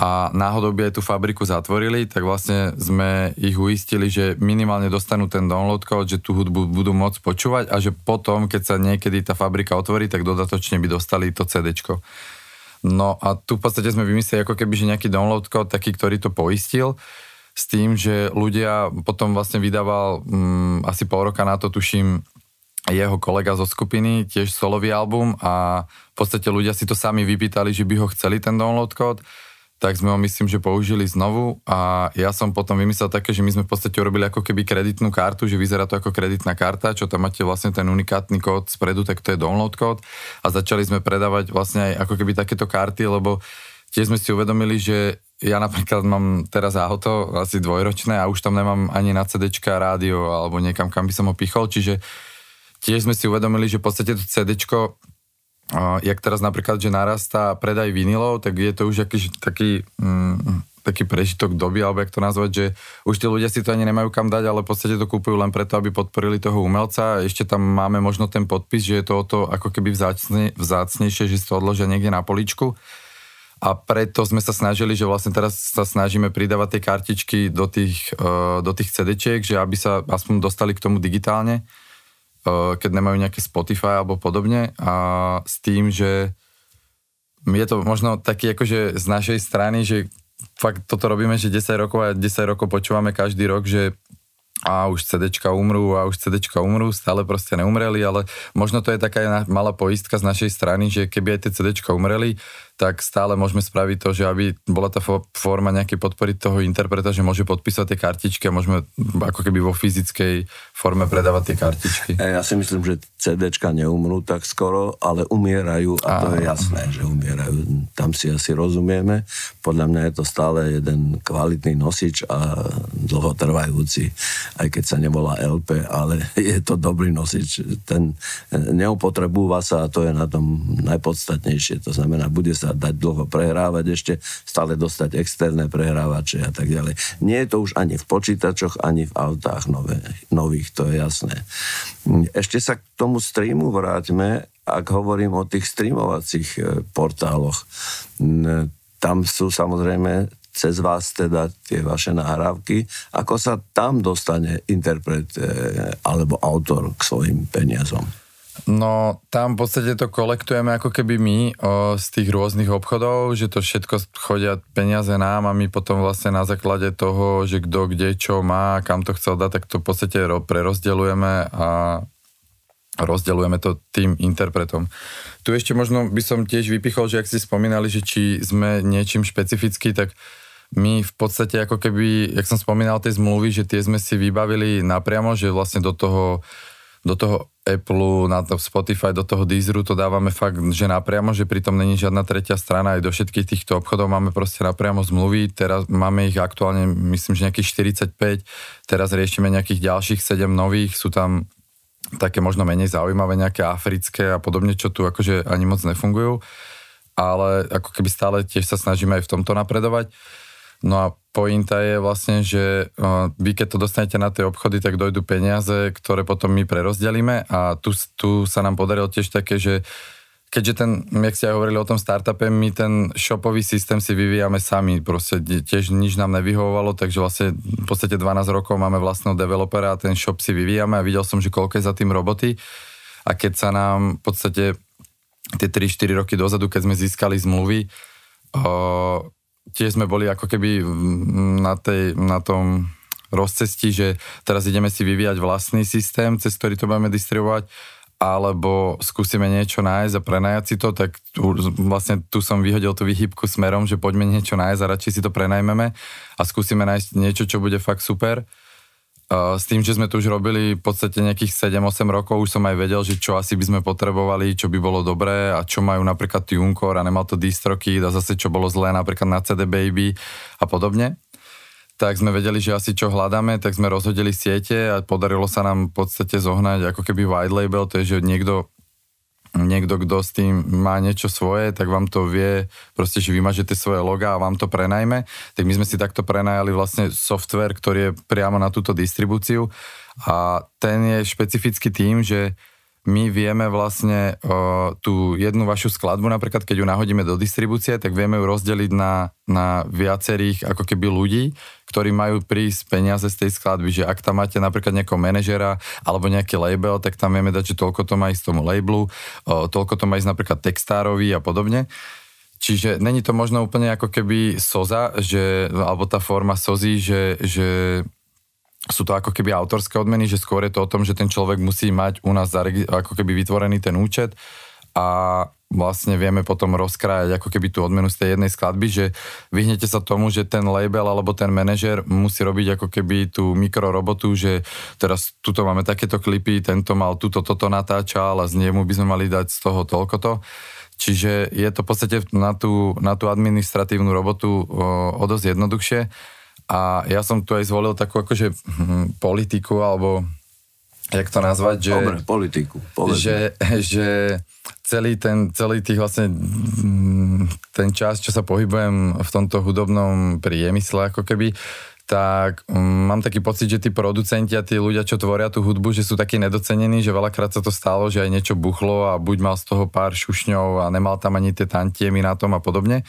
a náhodou by aj tú fabriku zatvorili, tak vlastne sme ich uistili, že minimálne dostanú ten download kód, že tú hudbu budú môcť počúvať a že potom, keď sa niekedy tá fabrika otvorí, tak dodatočne by dostali to CDčko. No a tu v podstate sme vymysleli ako keby, že nejaký download kód taký, ktorý to poistil s tým, že ľudia potom vlastne vydával um, asi pol roka na to, tuším, jeho kolega zo skupiny, tiež solový album a v podstate ľudia si to sami vypýtali, že by ho chceli ten download kód, tak sme ho myslím, že použili znovu a ja som potom vymyslel také, že my sme v podstate urobili ako keby kreditnú kartu, že vyzerá to ako kreditná karta, čo tam máte vlastne ten unikátny kód spredu, tak to je download kód. A začali sme predávať vlastne aj ako keby takéto karty, lebo tiež sme si uvedomili, že ja napríklad mám teraz auto asi dvojročné a už tam nemám ani na CDčka rádio alebo niekam, kam by som ho pichol, čiže tiež sme si uvedomili, že v podstate to CDčko, jak teraz napríklad, že narastá predaj vinilov, tak je to už aký, taký, mm, taký prežitok doby, alebo jak to nazvať, že už tí ľudia si to ani nemajú kam dať, ale v podstate to kúpujú len preto, aby podporili toho umelca. Ešte tam máme možno ten podpis, že je to o to ako keby vzácne, vzácnejšie, že si to odložia niekde na poličku a preto sme sa snažili, že vlastne teraz sa snažíme pridávať tie kartičky do tých, uh, do tých CD-čiek, že aby sa aspoň dostali k tomu digitálne, uh, keď nemajú nejaké Spotify alebo podobne. A s tým, že je to možno taký akože z našej strany, že fakt toto robíme, že 10 rokov a 10 rokov počúvame každý rok, že a už CDčka umrú a už CDčka umrú, stále proste neumreli, ale možno to je taká malá poistka z našej strany, že keby aj tie CDčka umreli, tak stále môžeme spraviť to, že aby bola tá forma nejakej podpory toho interpreta, že môže podpísať tie kartičky a môžeme ako keby vo fyzickej forme predávať tie kartičky. Ja si myslím, že CDčka neumrú tak skoro, ale umierajú a, a to je jasné, že umierajú. Tam si asi rozumieme. Podľa mňa je to stále jeden kvalitný nosič a dlhotrvajúci, aj keď sa nevolá LP, ale je to dobrý nosič. Ten neopotrebúva sa a to je na tom najpodstatnejšie. To znamená, bude sa dať dlho prehrávať ešte, stále dostať externé prehrávače a tak ďalej. Nie je to už ani v počítačoch, ani v autách nové, nových, to je jasné. Ešte sa k tomu streamu vráťme, ak hovorím o tých streamovacích e, portáloch. Tam sú samozrejme cez vás teda tie vaše nahrávky, ako sa tam dostane interpret e, alebo autor k svojim peniazom? No, tam v podstate to kolektujeme ako keby my o, z tých rôznych obchodov, že to všetko chodia peniaze nám a my potom vlastne na základe toho, že kto kde čo má, kam to chcel dať, tak to v podstate prerozdeľujeme a rozdeľujeme to tým interpretom. Tu ešte možno by som tiež vypichol, že ak ste spomínali, že či sme niečím špecifický, tak my v podstate ako keby, jak som spomínal tie zmluvy, že tie sme si vybavili napriamo, že vlastne do toho do toho Apple, na to Spotify, do toho Deezeru to dávame fakt, že napriamo, že pritom není žiadna tretia strana, aj do všetkých týchto obchodov máme proste napriamo zmluvy, teraz máme ich aktuálne, myslím, že nejakých 45, teraz riešime nejakých ďalších 7 nových, sú tam také možno menej zaujímavé, nejaké africké a podobne, čo tu akože ani moc nefungujú, ale ako keby stále tiež sa snažíme aj v tomto napredovať. No a pointa je vlastne, že vy keď to dostanete na tie obchody, tak dojdú peniaze, ktoré potom my prerozdelíme. A tu, tu sa nám podarilo tiež také, že keďže ten, jak ste aj hovorili o tom startupe, my ten shopový systém si vyvíjame sami, proste tiež nič nám nevyhovovalo, takže vlastne v podstate 12 rokov máme vlastného developera a ten shop si vyvíjame. A videl som, že koľko je za tým roboty. A keď sa nám v podstate tie 3-4 roky dozadu, keď sme získali zmluvy, tiež sme boli ako keby na, tej, na tom rozcestí, že teraz ideme si vyvíjať vlastný systém, cez ktorý to budeme distribuovať, alebo skúsime niečo nájsť a prenajať si to, tak tu, vlastne tu som vyhodil tú vyhybku smerom, že poďme niečo nájsť a radšej si to prenajmeme a skúsime nájsť niečo, čo bude fakt super s tým, že sme tu už robili v podstate nejakých 7-8 rokov, už som aj vedel, že čo asi by sme potrebovali, čo by bolo dobré a čo majú napríklad TuneCore a nemal to DistroKid a zase čo bolo zlé napríklad na CD Baby a podobne. Tak sme vedeli, že asi čo hľadáme, tak sme rozhodili siete a podarilo sa nám v podstate zohnať ako keby white label, to je, že niekto niekto, kto s tým má niečo svoje, tak vám to vie, proste, že vymažete svoje loga a vám to prenajme. Tak my sme si takto prenajali vlastne software, ktorý je priamo na túto distribúciu a ten je špecifický tým, že my vieme vlastne o, tú jednu vašu skladbu, napríklad keď ju nahodíme do distribúcie, tak vieme ju rozdeliť na, na viacerých ako keby ľudí, ktorí majú prísť peniaze z tej skladby, že ak tam máte napríklad nejakého manažera alebo nejaký label, tak tam vieme dať, že toľko to má ísť tomu labelu, o, toľko to má ísť napríklad textárovi a podobne. Čiže není to možno úplne ako keby soza, že, alebo tá forma sozy, že, že sú to ako keby autorské odmeny, že skôr je to o tom, že ten človek musí mať u nás ako keby vytvorený ten účet a vlastne vieme potom rozkrájať ako keby tú odmenu z tej jednej skladby, že vyhnete sa tomu, že ten label alebo ten manažer musí robiť ako keby tú mikrorobotu, že teraz tuto máme takéto klipy, tento mal tuto, toto natáčal a z niemu by sme mali dať z toho toľkoto. Čiže je to v podstate na tú, na tú administratívnu robotu o, o dosť jednoduchšie a ja som tu aj zvolil takú akože hm, politiku, alebo jak to nazvať, že... Dobre, politiku, Že, že celý ten, celý tých vlastne hm, ten čas, čo sa pohybujem v tomto hudobnom priemysle, ako keby, tak um, mám taký pocit, že tí producenti a tí ľudia, čo tvoria tú hudbu, že sú takí nedocenení, že veľakrát sa to stalo, že aj niečo buchlo a buď mal z toho pár šušňov a nemal tam ani tie tantiemy na tom a podobne.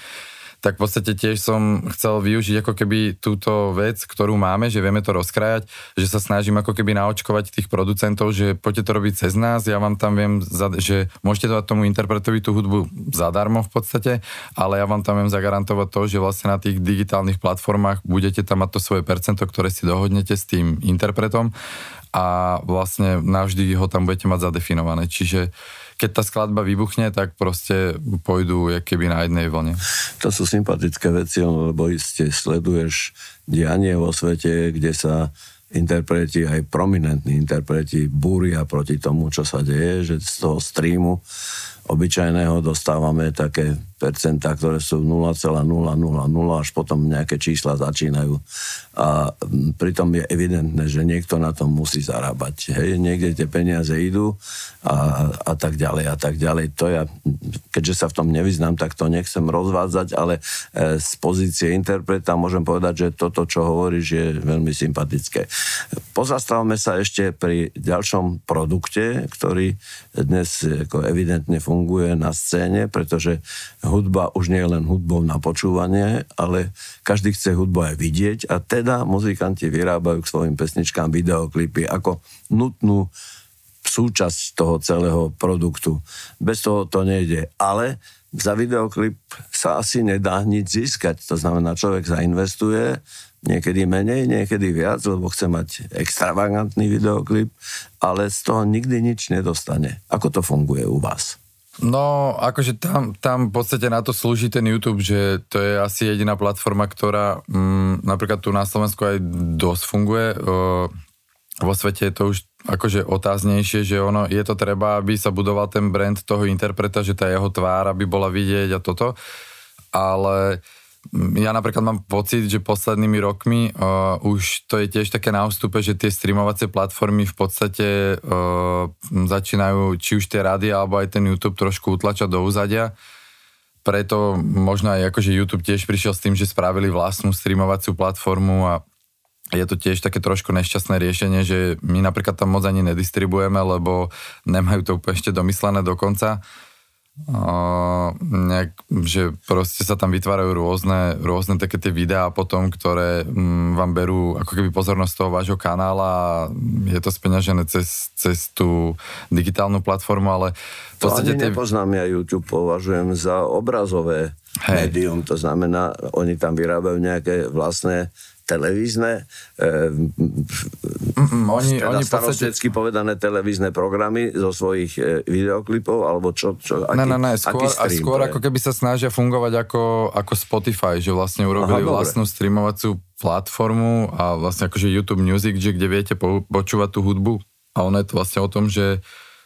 Tak v podstate tiež som chcel využiť ako keby túto vec, ktorú máme, že vieme to rozkrajať, že sa snažím ako keby naočkovať tých producentov, že poďte to robiť cez nás, ja vám tam viem, že môžete dať tomu interpretovi tú hudbu zadarmo v podstate, ale ja vám tam viem zagarantovať to, že vlastne na tých digitálnych platformách budete tam mať to svoje percento, ktoré si dohodnete s tým interpretom a vlastne navždy ho tam budete mať zadefinované. Čiže keď tá skladba vybuchne, tak proste pôjdu keby na jednej vlne. To sú sympatické veci, lebo iste sleduješ dianie vo svete, kde sa interpreti, aj prominentní interpreti búria proti tomu, čo sa deje, že z toho streamu obyčajného dostávame také percentá, ktoré sú 0,000 až potom nejaké čísla začínajú. A pritom je evidentné, že niekto na tom musí zarábať. Hej, niekde tie peniaze idú a, a tak ďalej a tak ďalej. To ja, keďže sa v tom nevyznám, tak to nechcem rozvádzať, ale e, z pozície interpreta môžem povedať, že toto, čo hovoríš, je veľmi sympatické. Pozastavme sa ešte pri ďalšom produkte, ktorý dnes ako evidentne funguje funguje na scéne, pretože hudba už nie je len hudbou na počúvanie, ale každý chce hudbu aj vidieť a teda muzikanti vyrábajú k svojim pesničkám videoklipy ako nutnú súčasť toho celého produktu. Bez toho to nejde. Ale za videoklip sa asi nedá nič získať. To znamená, človek zainvestuje, niekedy menej, niekedy viac, lebo chce mať extravagantný videoklip, ale z toho nikdy nič nedostane. Ako to funguje u vás? No, akože tam, tam v podstate na to slúži ten YouTube, že to je asi jediná platforma, ktorá mm, napríklad tu na Slovensku aj dosť funguje. Uh, vo svete je to už akože otáznejšie, že ono, je to treba, aby sa budoval ten brand toho interpreta, že tá jeho tvár, aby bola vidieť a toto. Ale uh, ja napríklad mám pocit, že poslednými rokmi uh, už to je tiež také na ústupe, že tie streamovacie platformy v podstate uh, začínajú či už tie rady alebo aj ten YouTube trošku utlačať do úzadia. Preto možno aj akože YouTube tiež prišiel s tým, že spravili vlastnú streamovaciu platformu a je to tiež také trošku nešťastné riešenie, že my napríklad tam moc ani nedistribujeme, lebo nemajú to úplne ešte domyslené dokonca. konca Uh, nejak, že proste sa tam vytvárajú rôzne, rôzne také tie videá potom, ktoré um, vám berú ako keby pozornosť toho vášho kanála a je to speňažené cez, cez tú digitálnu platformu, ale v podstate... To ani tie... nepoznám, ja YouTube považujem za obrazové Hej. médium, to znamená, oni tam vyrábajú nejaké vlastné televízne, e, mm, oni, teda oni podstate... povedané televízne programy zo svojich e, videoklipov, alebo čo? čo aký, ne, ne, ne, skôr, a skôr ako keby sa snažia fungovať ako, ako Spotify, že vlastne urobili Aha, vlastnú streamovaciu platformu a vlastne akože YouTube Music, že kde viete po, počúvať tú hudbu a ono je to vlastne o tom, že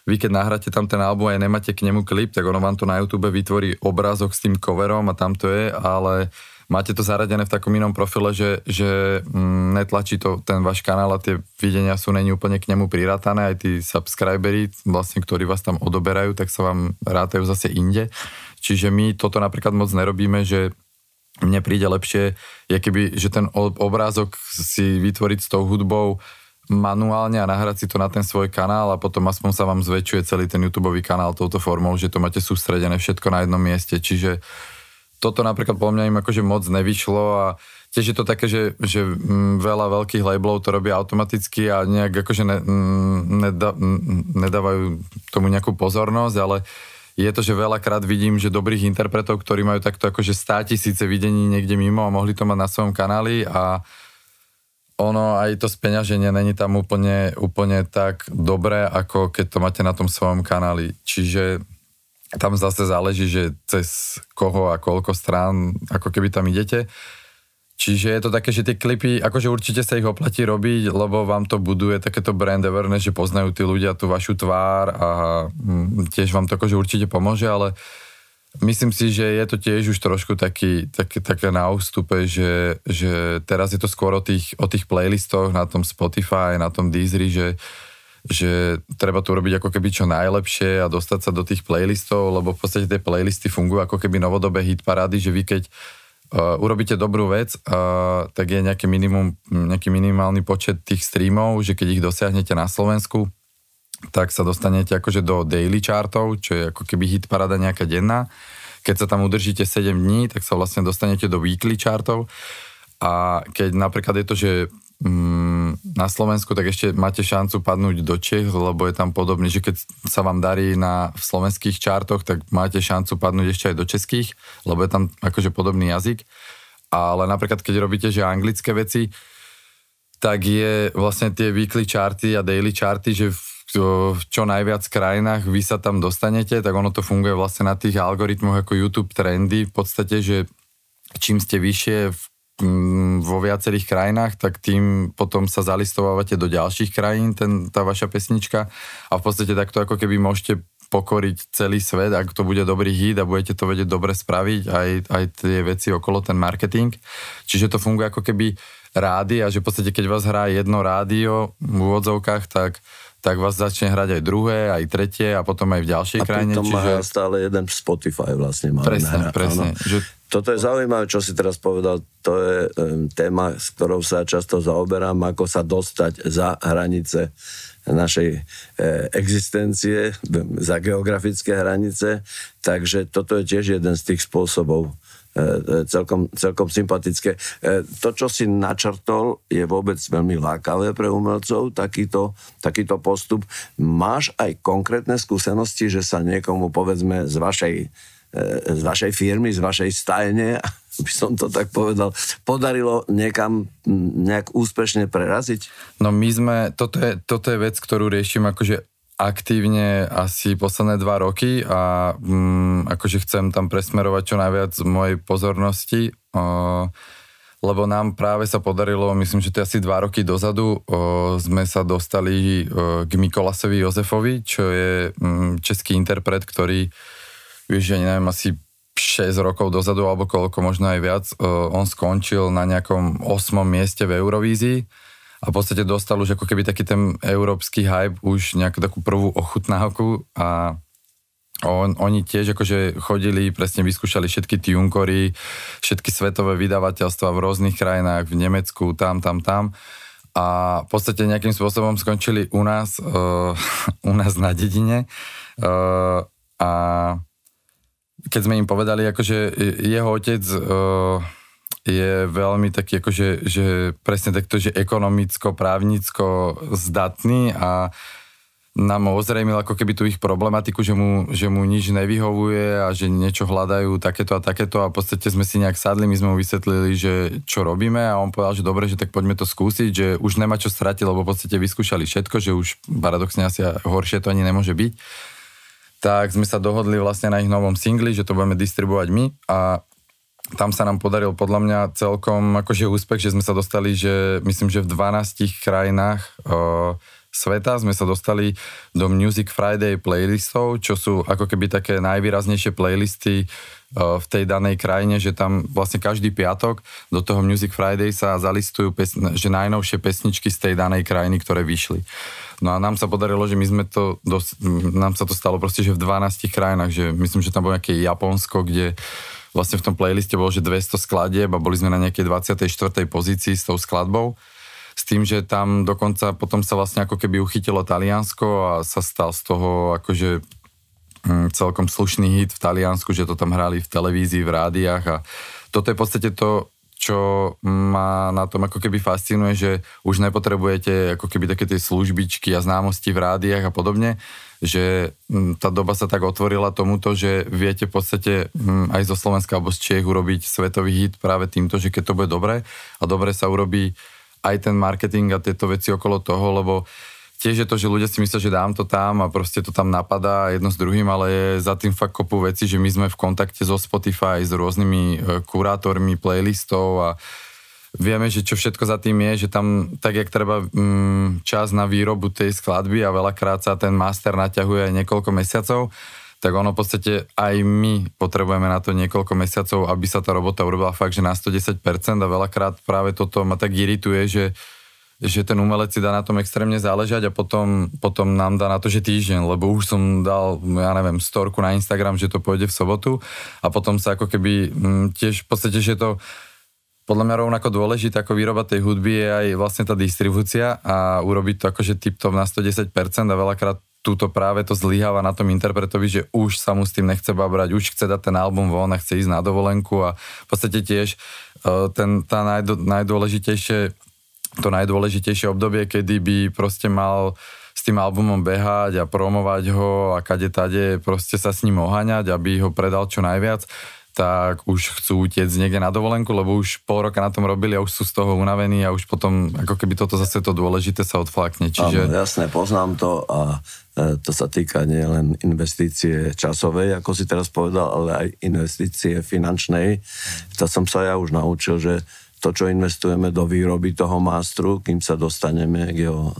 vy keď nahráte tam ten album a nemáte k nemu klip, tak ono vám to na YouTube vytvorí obrázok s tým coverom a tam to je, ale máte to zaradené v takom inom profile, že, že mm, netlačí to ten váš kanál a tie videnia sú není úplne k nemu priratané, aj tí subscribery, vlastne, ktorí vás tam odoberajú, tak sa vám rátajú zase inde. Čiže my toto napríklad moc nerobíme, že mne príde lepšie, je keby, že ten obrázok si vytvoriť s tou hudbou manuálne a nahrať si to na ten svoj kanál a potom aspoň sa vám zväčšuje celý ten YouTube kanál touto formou, že to máte sústredené všetko na jednom mieste. Čiže toto napríklad po mňa im akože moc nevyšlo a tiež je to také, že, že mm, veľa veľkých labelov to robia automaticky a nejak akože ne, mm, neda, mm, nedávajú tomu nejakú pozornosť, ale je to, že veľakrát vidím, že dobrých interpretov, ktorí majú takto akože 100 tisíce videní niekde mimo a mohli to mať na svojom kanáli a ono aj to speňaženie není tam úplne, úplne tak dobré, ako keď to máte na tom svojom kanáli. Čiže tam zase záleží, že cez koho a koľko strán, ako keby tam idete. Čiže je to také, že tie klipy, akože určite sa ich oplatí robiť, lebo vám to buduje takéto brand awareness, že poznajú tí ľudia tú vašu tvár a mm, tiež vám to akože určite pomôže, ale myslím si, že je to tiež už trošku taký, taký, také na ústupe, že, že teraz je to skôr o tých, o tých playlistoch na tom Spotify, na tom Deezery, že že treba to urobiť ako keby čo najlepšie a dostať sa do tých playlistov, lebo v podstate tie playlisty fungujú ako keby novodobé hit parády, že vy keď uh, urobíte dobrú vec, uh, tak je nejaký, minimum, nejaký minimálny počet tých streamov, že keď ich dosiahnete na Slovensku, tak sa dostanete akože do daily chartov, čo je ako keby hit paráda nejaká denná. keď sa tam udržíte 7 dní, tak sa vlastne dostanete do weekly chartov a keď napríklad je to, že na Slovensku, tak ešte máte šancu padnúť do Čech, lebo je tam podobný, že keď sa vám darí na v slovenských čartoch, tak máte šancu padnúť ešte aj do českých, lebo je tam akože podobný jazyk. Ale napríklad, keď robíte, že anglické veci, tak je vlastne tie weekly charty a daily charty, že v v čo najviac krajinách vy sa tam dostanete, tak ono to funguje vlastne na tých algoritmoch ako YouTube trendy v podstate, že čím ste vyššie v vo viacerých krajinách, tak tým potom sa zalistovávate do ďalších krajín, ten, tá vaša pesnička a v podstate takto ako keby môžete pokoriť celý svet, ak to bude dobrý hit a budete to vedieť dobre spraviť, aj, aj tie veci okolo, ten marketing. Čiže to funguje ako keby rádi a že v podstate keď vás hrá jedno rádio v úvodzovkách, tak tak vás začne hrať aj druhé, aj tretie a potom aj v ďalšej a krajine. A čiže... má stále jeden Spotify vlastne. Má presne, presne. Že toto je zaujímavé, čo si teraz povedal. To je um, téma, s ktorou sa často zaoberám, ako sa dostať za hranice našej e, existencie, za geografické hranice. Takže toto je tiež jeden z tých spôsobov. E, e, celkom, celkom sympatické. E, to, čo si načrtol, je vôbec veľmi lákavé pre umelcov, takýto, takýto postup. Máš aj konkrétne skúsenosti, že sa niekomu, povedzme, z vašej z vašej firmy, z vašej stajne, by som to tak povedal, podarilo niekam nejak úspešne preraziť? No my sme, toto je, toto je vec, ktorú riešim akože aktívne asi posledné dva roky a mm, akože chcem tam presmerovať čo najviac mojej pozornosti, o, lebo nám práve sa podarilo, myslím, že to je asi dva roky dozadu, o, sme sa dostali o, k Mikolasovi Jozefovi, čo je mm, český interpret, ktorý vieš, ja neviem, asi 6 rokov dozadu, alebo koľko, možno aj viac, uh, on skončil na nejakom 8. mieste v Eurovízii a v podstate dostal už ako keby taký ten európsky hype, už nejakú takú prvú ochutnávku a on, oni tiež akože chodili, presne vyskúšali všetky tunkory, všetky svetové vydavateľstva v rôznych krajinách, v Nemecku, tam, tam, tam a v podstate nejakým spôsobom skončili u nás, uh, u nás na dedine uh, a keď sme im povedali, akože jeho otec uh, je veľmi taký, akože, že presne takto, že ekonomicko, právnicko zdatný a nám ozrejmil ako keby tú ich problematiku, že mu, že mu nič nevyhovuje a že niečo hľadajú takéto a takéto. A v podstate sme si nejak sadli, my sme mu vysvetlili, že čo robíme a on povedal, že dobre, že tak poďme to skúsiť, že už nemá čo stratiť, lebo v podstate vyskúšali všetko, že už paradoxne asi horšie to ani nemôže byť tak sme sa dohodli vlastne na ich novom singli, že to budeme distribuovať my a tam sa nám podaril podľa mňa celkom akože úspech, že sme sa dostali, že myslím, že v 12 krajinách uh, sveta sme sa dostali do Music Friday playlistov, čo sú ako keby také najvýraznejšie playlisty uh, v tej danej krajine, že tam vlastne každý piatok do toho Music Friday sa zalistujú pes- že najnovšie pesničky z tej danej krajiny, ktoré vyšli. No a nám sa podarilo, že my sme to, dosť, nám sa to stalo proste, že v 12 krajinách, že myslím, že tam bolo nejaké Japonsko, kde vlastne v tom playliste bolo, že 200 skladieb a boli sme na nejakej 24. pozícii s tou skladbou. S tým, že tam dokonca potom sa vlastne ako keby uchytilo Taliansko a sa stal z toho akože mm, celkom slušný hit v Taliansku, že to tam hrali v televízii, v rádiách a toto je v podstate to, čo ma na tom ako keby fascinuje, že už nepotrebujete ako keby také tie službičky a známosti v rádiách a podobne, že mm, tá doba sa tak otvorila tomuto, že viete v podstate mm, aj zo Slovenska alebo z Čiech urobiť svetový hit práve týmto, že keď to bude dobre a dobre sa urobí aj ten marketing a tieto veci okolo toho, lebo tiež je to, že ľudia si myslia, že dám to tam a proste to tam napadá jedno s druhým, ale je za tým fakt kopu veci, že my sme v kontakte so Spotify, s rôznymi e, kurátormi playlistov a vieme, že čo všetko za tým je, že tam tak, jak treba mm, čas na výrobu tej skladby a veľakrát sa ten master naťahuje aj niekoľko mesiacov, tak ono v podstate aj my potrebujeme na to niekoľko mesiacov, aby sa tá robota urobila fakt, že na 110% a veľakrát práve toto ma tak irituje, že že ten umelec si dá na tom extrémne záležať a potom, potom nám dá na to, že týždeň, lebo už som dal, ja neviem, storku na Instagram, že to pôjde v sobotu a potom sa ako keby m, mm, tiež v podstate, že to podľa mňa rovnako dôležité ako výroba tej hudby je aj vlastne tá distribúcia a urobiť to akože tip-top na 110% a veľakrát túto práve to zlyháva na tom interpretovi, že už sa mu s tým nechce babrať, už chce dať ten album von a chce ísť na dovolenku a v podstate tiež uh, ten, tá najdo, najdôležitejšie to najdôležitejšie obdobie, kedy by proste mal s tým albumom behať a promovať ho a kade tade proste sa s ním oháňať, aby ho predal čo najviac tak už chcú utiecť niekde na dovolenku, lebo už pol roka na tom robili a už sú z toho unavení a už potom ako keby toto zase to dôležité sa odflakne. Čiže... Áno, jasné, poznám to a e, to sa týka nielen investície časovej, ako si teraz povedal, ale aj investície finančnej. To som sa ja už naučil, že to, čo investujeme do výroby toho mástru, kým sa dostaneme k jeho e,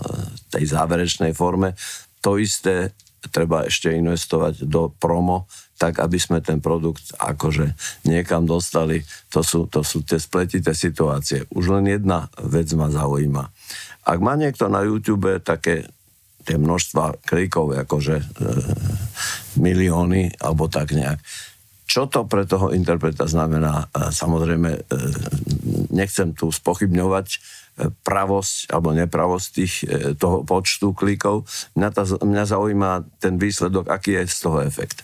tej záverečnej forme, to isté treba ešte investovať do promo, tak aby sme ten produkt akože niekam dostali. To sú, to sú tie spletité situácie. Už len jedna vec ma zaujíma. Ak má niekto na YouTube také tie množstva klikov, akože e, milióny, alebo tak nejak, čo to pre toho interpreta znamená? Samozrejme, e, nechcem tu spochybňovať pravosť alebo nepravosť tých, e, toho počtu klikov. Mňa, ta, mňa zaujíma ten výsledok, aký je z toho efekt.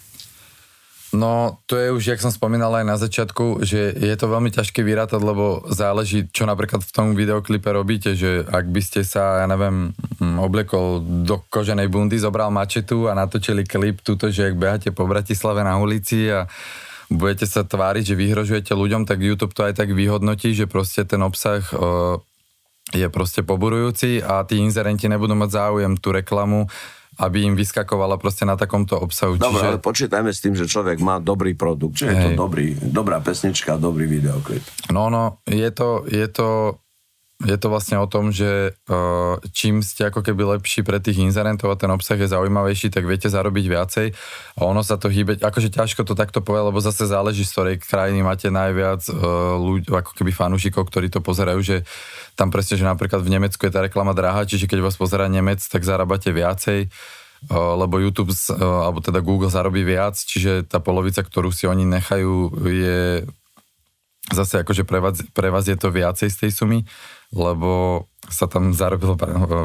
No, to je už, jak som spomínal aj na začiatku, že je to veľmi ťažké vyrátať, lebo záleží, čo napríklad v tom videoklipe robíte, že ak by ste sa, ja neviem, oblekol do koženej bundy, zobral mačetu a natočili klip túto, že ak beháte po Bratislave na ulici a budete sa tváriť, že vyhrožujete ľuďom, tak YouTube to aj tak vyhodnotí, že proste ten obsah je proste poburujúci a tí inzerenti nebudú mať záujem tú reklamu aby im vyskakovala proste na takomto obsahu. Dobre, Čiže... ale počítajme s tým, že človek má dobrý produkt, že je to dobrý, dobrá pesnička, dobrý videoklip. No, no, je to, je to je to vlastne o tom, že uh, čím ste ako keby lepší pre tých inzerentov a ten obsah je zaujímavejší, tak viete zarobiť viacej. A ono sa to hýbe, akože ťažko to takto povedať, lebo zase záleží, z ktorej krajiny máte najviac uh, ľudí, ako keby fanúšikov, ktorí to pozerajú, že tam presne, že napríklad v Nemecku je tá reklama drahá, čiže keď vás pozera Nemec, tak zarábate viacej uh, lebo YouTube, alebo teda Google zarobí viac, čiže tá polovica, ktorú si oni nechajú, je zase akože pre vás, pre vás je to viacej z tej sumy lebo sa tam zarobilo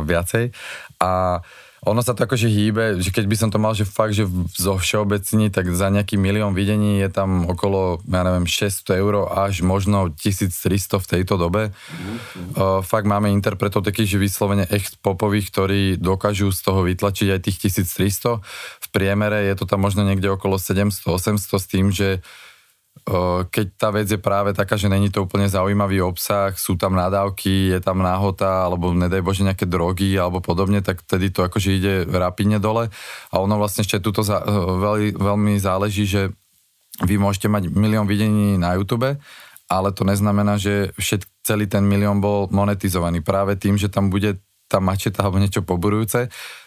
viacej a ono sa to akože hýbe, že keď by som to mal, že fakt, že zo všeobecní, tak za nejaký milión videní je tam okolo, ja neviem, 600 eur až možno 1300 v tejto dobe. Mm-hmm. Uh, fakt máme interpretov takých, že vyslovene echt popových, ktorí dokážu z toho vytlačiť aj tých 1300. V priemere je to tam možno niekde okolo 700-800 s tým, že keď tá vec je práve taká, že není to úplne zaujímavý obsah, sú tam nadávky, je tam náhota, alebo nedaj Bože nejaké drogy alebo podobne, tak vtedy to akože ide rapidne dole. A ono vlastne ešte tuto za, veľmi, veľmi záleží, že vy môžete mať milión videní na YouTube, ale to neznamená, že všet, celý ten milión bol monetizovaný práve tým, že tam bude tá mačeta alebo niečo poburujúce,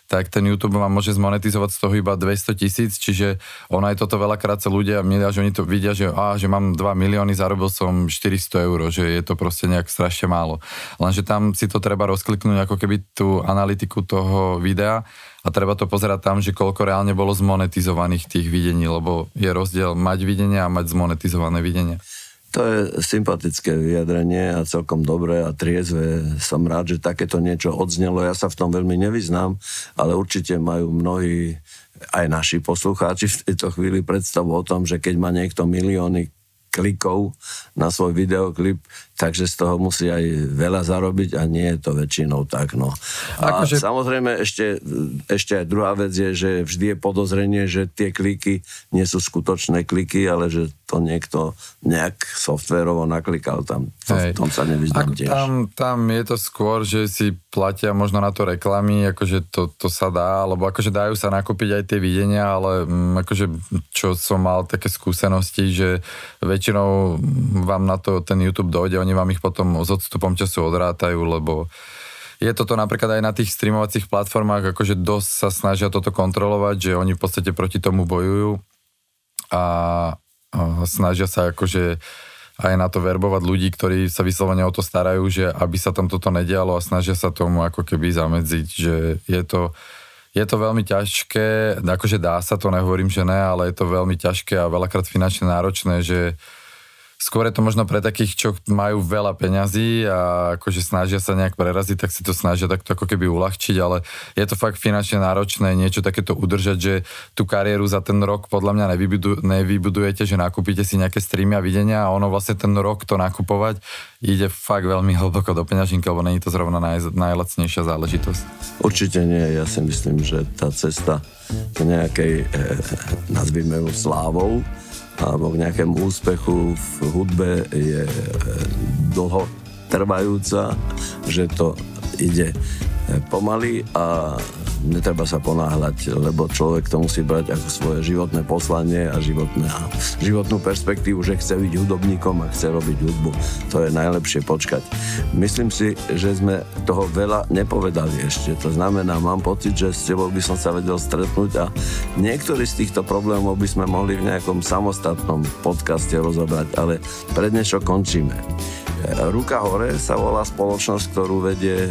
tak ten YouTube vám môže zmonetizovať z toho iba 200 tisíc, čiže ono aj toto veľakrát sa ľudia milia, že oni to vidia, že, á, že mám 2 milióny, zarobil som 400 eur, že je to proste nejak strašne málo. Lenže tam si to treba rozkliknúť ako keby tú analytiku toho videa a treba to pozerať tam, že koľko reálne bolo zmonetizovaných tých videní, lebo je rozdiel mať videnie a mať zmonetizované videnie. To je sympatické vyjadrenie a celkom dobré a triezve. Som rád, že takéto niečo odznelo. Ja sa v tom veľmi nevyznám, ale určite majú mnohí aj naši poslucháči v tejto chvíli predstavu o tom, že keď má niekto milióny klikov na svoj videoklip, takže z toho musí aj veľa zarobiť a nie je to väčšinou tak. No. A akože... samozrejme ešte, ešte aj druhá vec je, že vždy je podozrenie, že tie kliky nie sú skutočné kliky, ale že to niekto nejak softverovo naklikal tam. To, v tom sa nevyznám tiež. Tam, tam je to skôr, že si platia možno na to reklamy, akože to, to sa dá, alebo akože dajú sa nakúpiť aj tie videnia, ale m, mm, akože čo som mal také skúsenosti, že väčšinou vám na to ten YouTube dojde, oni vám ich potom s odstupom času odrátajú, lebo je toto napríklad aj na tých streamovacích platformách, akože dosť sa snažia toto kontrolovať, že oni v podstate proti tomu bojujú a, snažia sa akože aj na to verbovať ľudí, ktorí sa vyslovene o to starajú, že aby sa tam toto nedialo a snažia sa tomu ako keby zamedziť, že je to, je to veľmi ťažké, akože dá sa to, nehovorím, že ne, ale je to veľmi ťažké a veľakrát finančne náročné, že skôr je to možno pre takých, čo majú veľa peňazí a akože snažia sa nejak preraziť, tak si to snažia takto ako keby uľahčiť, ale je to fakt finančne náročné niečo takéto udržať, že tú kariéru za ten rok podľa mňa nevybudu, nevybudujete, že nakúpite si nejaké streamy a videnia a ono vlastne ten rok to nakupovať ide fakt veľmi hlboko do peňažinky, lebo není to zrovna naj, najlacnejšia záležitosť. Určite nie, ja si myslím, že tá cesta nejakej, e, nazvime ju slávou, alebo k nejakému úspechu v hudbe je e, dlho trvajúca, že to ide e, pomaly a netreba sa ponáhľať, lebo človek to musí brať ako svoje životné poslanie a životné, životnú perspektívu, že chce byť hudobníkom a chce robiť hudbu. To je najlepšie počkať. Myslím si, že sme toho veľa nepovedali ešte. To znamená, mám pocit, že s tebou by som sa vedel stretnúť a niektorý z týchto problémov by sme mohli v nejakom samostatnom podcaste rozobrať, ale pre dnešok končíme. Ruka hore sa volá spoločnosť, ktorú vedie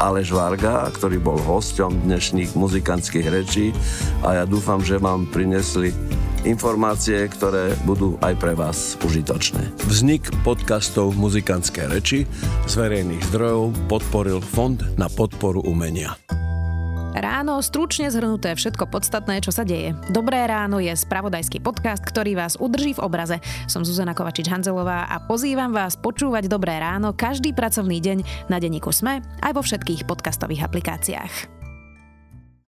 Aleš Varga, ktorý bol hosťom dnešných muzikantských rečí a ja dúfam, že vám prinesli informácie, ktoré budú aj pre vás užitočné. Vznik podcastov Muzikantské reči z verejných zdrojov podporil Fond na podporu umenia. Ráno, stručne zhrnuté všetko podstatné, čo sa deje. Dobré ráno je spravodajský podcast, ktorý vás udrží v obraze. Som Zuzana Kovačič-Hanzelová a pozývam vás počúvať Dobré ráno každý pracovný deň na denníku Sme aj vo všetkých podcastových aplikáciách.